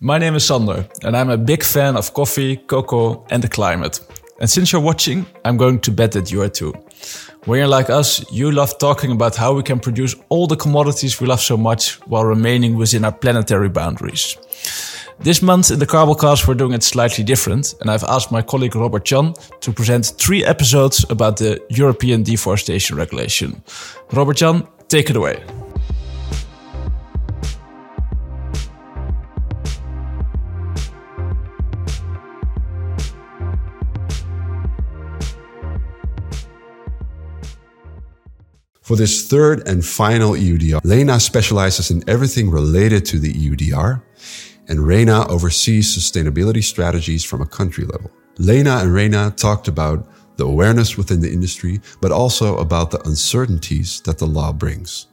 My name is Sander, and I'm a big fan of coffee, cocoa, and the climate. And since you're watching, I'm going to bet that you are too. When you're like us, you love talking about how we can produce all the commodities we love so much while remaining within our planetary boundaries. This month in the Carbocast, we're doing it slightly different, and I've asked my colleague Robert Jan to present three episodes about the European Deforestation Regulation. Robert Jan, take it away. For this third and final EUDR, Lena specializes in everything related to the EUDR, and Reena oversees sustainability strategies from a country level. Lena and Reena talked about the awareness within the industry, but also about the uncertainties that the law brings.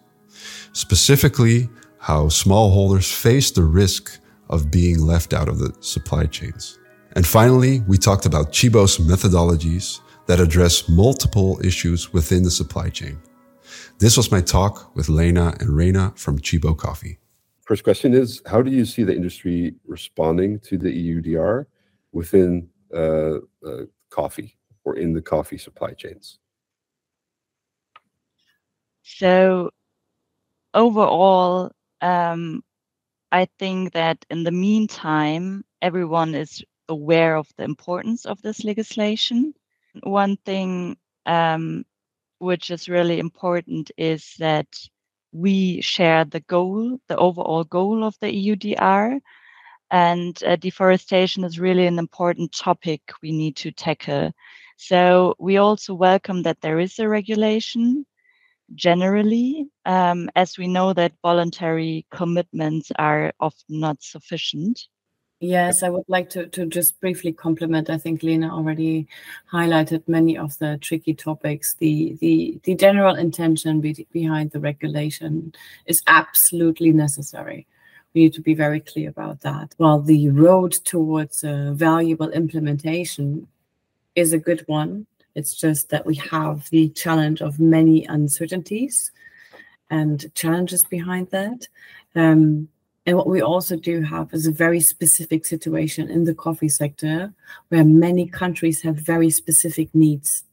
Specifically, how smallholders face the risk of being left out of the supply chains. And finally, we talked about Tchibo's methodologies that address multiple issues within the supply chain. This was my talk with Lena and Reena from Tchibo Coffee. First question is How do you see the industry responding to the EUDR within uh, uh, coffee or in the coffee supply chains? So, overall, um, I think that in the meantime, everyone is aware of the importance of this legislation. One thing um, which is really important is that we share the goal, the overall goal of the EUDR. And uh, deforestation is really an important topic we need to tackle. So we also welcome that there is a regulation generally, um, as we know that voluntary commitments are often not sufficient. Yes, I would like to, to just briefly compliment. I think Lena already highlighted many of the tricky topics. The the the general intention be, behind the regulation is absolutely necessary. We need to be very clear about that. While the road towards a valuable implementation is a good one, it's just that we have the challenge of many uncertainties and challenges behind that. Um, and what we also do have is a very specific situation in the coffee sector where many countries have very specific needs.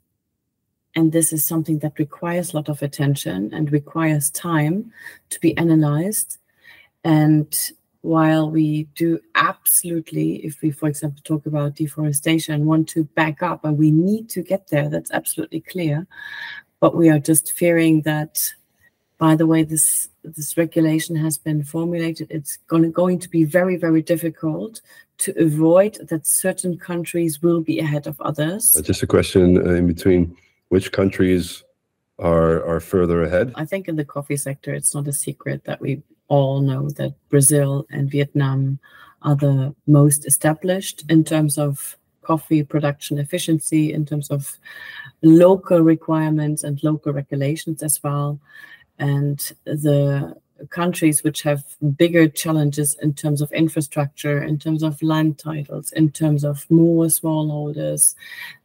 And this is something that requires a lot of attention and requires time to be analyzed. And while we do absolutely, if we, for example, talk about deforestation, want to back up and we need to get there, that's absolutely clear. But we are just fearing that by the way this this regulation has been formulated, it's going to, going to be very, very difficult to avoid that certain countries will be ahead of others. Uh, just a question uh, in between which countries are are further ahead? I think in the coffee sector, it's not a secret that we all know that Brazil and Vietnam are the most established in terms of coffee production efficiency, in terms of local requirements and local regulations as well and the countries which have bigger challenges in terms of infrastructure, in terms of land titles, in terms of more smallholders,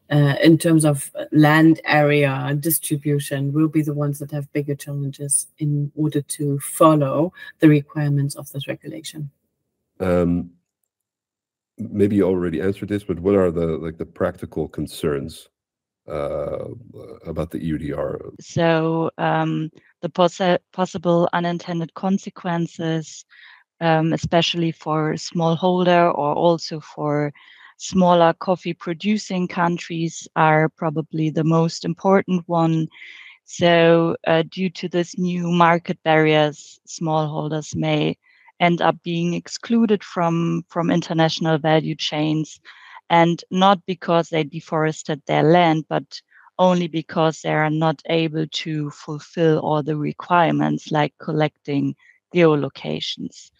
uh, in terms of land area distribution, will be the ones that have bigger challenges in order to follow the requirements of this regulation. Um, maybe you already answered this, but what are the like the practical concerns uh, about the EUDR? So um, the poss- possible unintended consequences, um, especially for smallholder or also for smaller coffee producing countries, are probably the most important one. So, uh, due to this new market barriers, smallholders may end up being excluded from from international value chains and not because they deforested their land, but only because they are not able to fulfill all the requirements like collecting geolocations.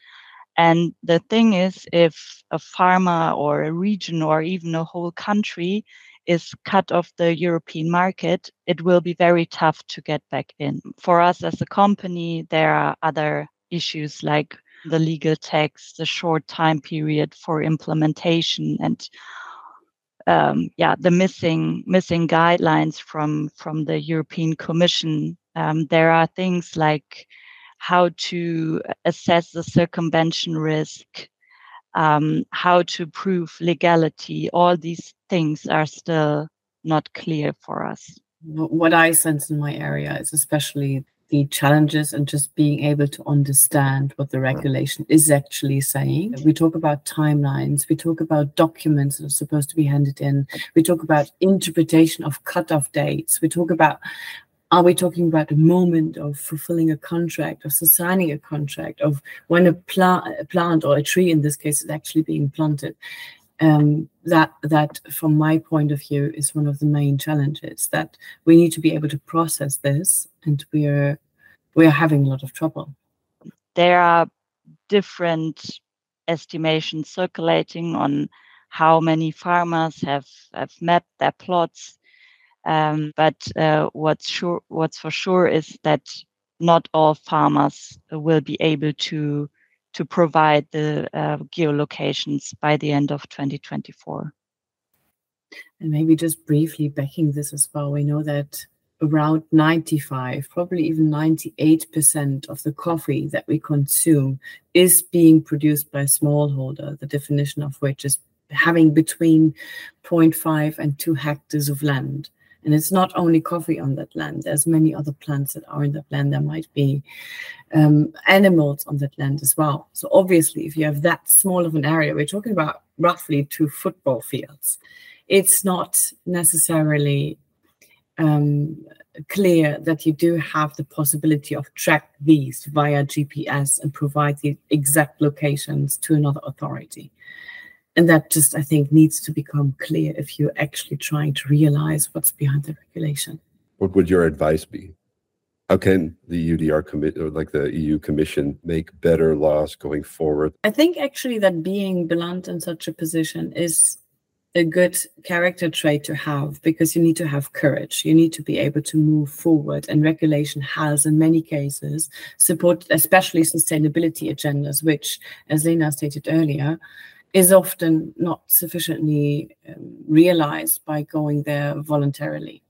And the thing is, if a farmer or a region or even a whole country is cut off the European market, it will be very tough to get back in. For us as a company, there are other issues like the legal text, the short time period for implementation, and um, yeah, the missing missing guidelines from from the European Commission. Um, there are things like how to assess the circumvention risk, um, how to prove legality. All these things are still not clear for us. What I sense in my area is especially the challenges and just being able to understand what the regulation is actually saying. We talk about timelines, we talk about documents that are supposed to be handed in, we talk about interpretation of cutoff dates, we talk about are we talking about the moment of fulfilling a contract, of signing a contract, of when a, pla- a plant or a tree in this case is actually being planted? Um, that that from my point of view is one of the main challenges that we need to be able to process this and we are we are having a lot of trouble. There are different estimations circulating on how many farmers have have mapped their plots um, but uh, what's sure what's for sure is that not all farmers will be able to to provide the uh, geolocations by the end of 2024. And maybe just briefly backing this as well, we know that around 95, probably even 98% of the coffee that we consume is being produced by smallholder, the definition of which is having between 0.5 and 2 hectares of land. And it's not only coffee on that land. There's many other plants that are in that land. There might be um, animals on that land as well. So obviously, if you have that small of an area, we're talking about roughly two football fields. It's not necessarily um, clear that you do have the possibility of track these via GPS and provide the exact locations to another authority and that just i think needs to become clear if you're actually trying to realize what's behind the regulation what would your advice be how can the UDR commit or like the EU Commission make better laws going forward? I think actually that being blunt in such a position is a good character trait to have because you need to have courage. You need to be able to move forward. And regulation has, in many cases, supported especially sustainability agendas, which, as Lena stated earlier, is often not sufficiently um, realized by going there voluntarily.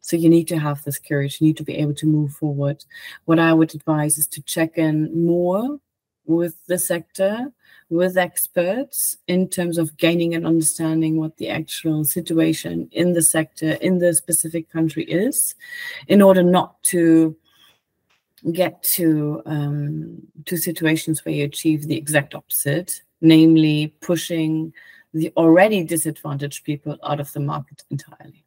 So you need to have this courage. You need to be able to move forward. What I would advise is to check in more with the sector, with experts in terms of gaining an understanding what the actual situation in the sector in the specific country is, in order not to get to um, to situations where you achieve the exact opposite namely pushing the already disadvantaged people out of the market entirely.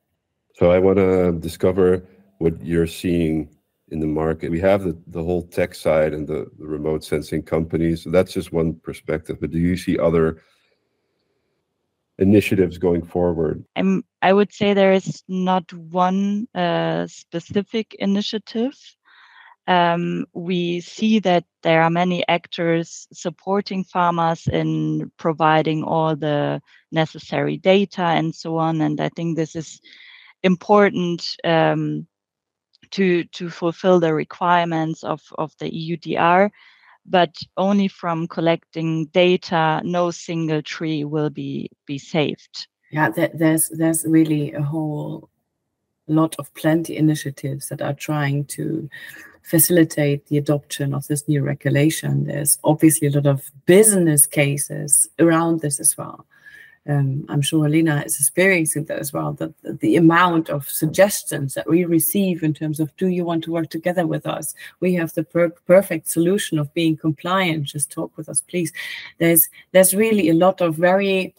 So I want to discover what you're seeing in the market. We have the, the whole tech side and the, the remote sensing companies. So that's just one perspective. But do you see other initiatives going forward? I'm, I would say there is not one uh, specific initiative um, we see that there are many actors supporting farmers in providing all the necessary data and so on. And I think this is important um, to to fulfill the requirements of of the EUDR. But only from collecting data, no single tree will be be saved. Yeah, there's there's really a whole lot of plenty initiatives that are trying to facilitate the adoption of this new regulation. There's obviously a lot of business cases around this as well. Um, I'm sure Alina is experiencing that as well. That the, the amount of suggestions that we receive in terms of, do you want to work together with us? We have the per- perfect solution of being compliant. Just talk with us, please. There's there's really a lot of very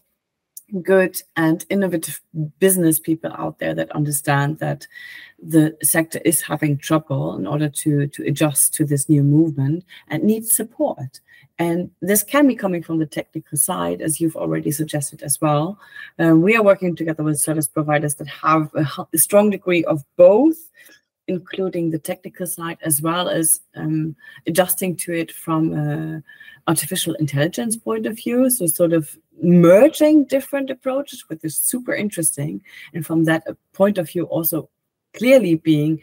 good and innovative business people out there that understand that the sector is having trouble in order to to adjust to this new movement and needs support. And this can be coming from the technical side as you've already suggested as well. Um, we are working together with service providers that have a, a strong degree of both including the technical side as well as um, adjusting to it from a artificial intelligence point of view. So sort of merging different approaches which is super interesting and from that point of view also clearly being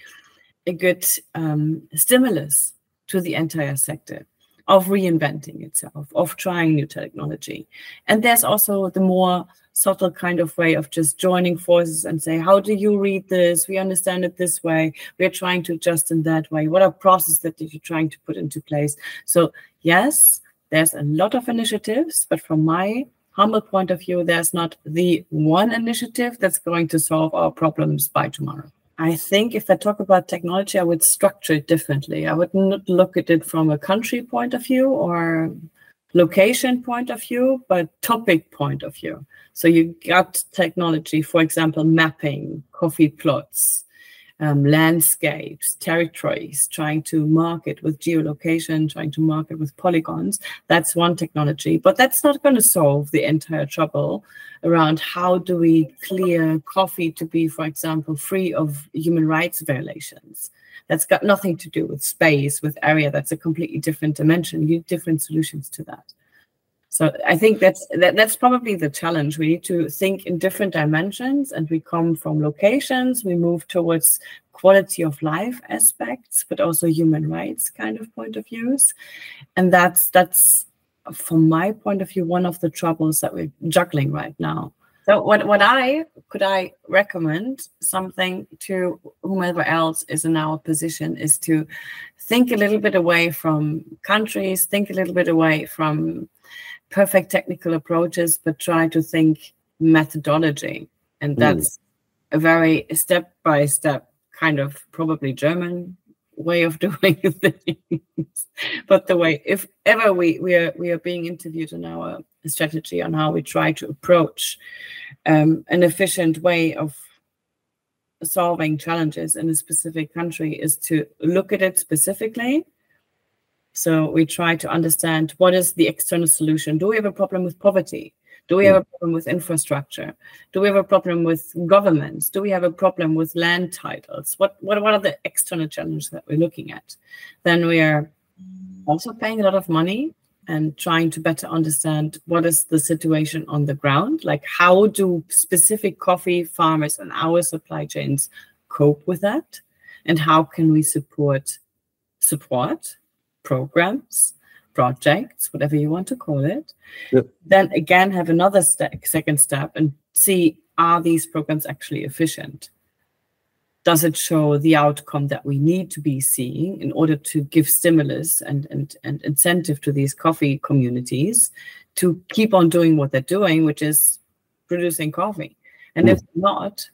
a good um, stimulus to the entire sector of reinventing itself, of trying new technology. And there's also the more subtle kind of way of just joining forces and say, how do you read this? We understand it this way. We're trying to adjust in that way. What are processes that you're trying to put into place? So yes, there's a lot of initiatives, but from my humble point of view, there's not the one initiative that's going to solve our problems by tomorrow. I think if I talk about technology, I would structure it differently. I would not look at it from a country point of view or location point of view, but topic point of view. So you got technology, for example, mapping coffee plots, um, landscapes, territories, trying to market with geolocation, trying to market with polygons. That's one technology, but that's not going to solve the entire trouble around how do we clear coffee to be, for example, free of human rights violations. That's got nothing to do with space, with area. That's a completely different dimension. You need different solutions to that. So I think that's that, that's probably the challenge. We need to think in different dimensions, and we come from locations. We move towards quality of life aspects, but also human rights kind of point of views, and that's that's from my point of view one of the troubles that we're juggling right now. So what what I could I recommend something to whomever else is in our position is to think a little bit away from countries, think a little bit away from perfect technical approaches, but try to think methodology. And hmm. that's mm. a very step by step kind of probably German way of doing things. but the way if ever we, we are we are being interviewed on our strategy on how we try to approach um, an efficient way of solving challenges in a specific country is to look at it specifically so we try to understand what is the external solution. Do we have a problem with poverty? Do we have a mm. problem with infrastructure? Do we have a problem with governments? Do we have a problem with land titles? What what, what are the external challenges that we're looking at? Then we are also paying a lot of money and trying to better understand what is the situation on the ground. Like how do specific coffee farmers and our supply chains cope with that? And how can we support support programs, projects, whatever you want to call it. Yep. Then again, have another step, second step and see are these programs actually efficient? Does it show the outcome that we need to be seeing in order to give stimulus and, and, and incentive to these coffee communities to keep on doing what they're doing, which is producing coffee? And mm. if not,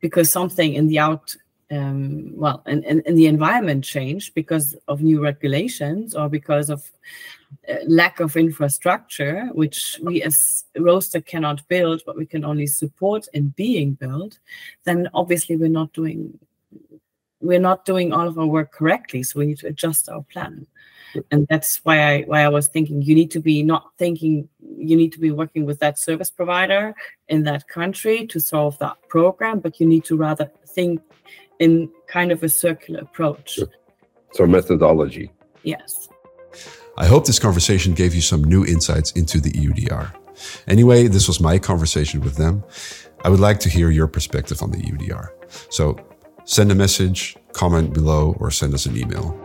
because something in the out um, well, and, and, and, the environment changed because of new regulations or because of uh, lack of infrastructure, which we as Roaster cannot build, but we can only support in being built, then obviously we're not doing we're not doing all of our work correctly. So we need to adjust our plan. And that's why I why I was thinking you need to be not thinking you need to be working with that service provider in that country to solve that program, but you need to rather think in kind of a circular approach. So, methodology. Yes. I hope this conversation gave you some new insights into the EUDR. Anyway, this was my conversation with them. I would like to hear your perspective on the EUDR. So send a message, comment below, or send us an email.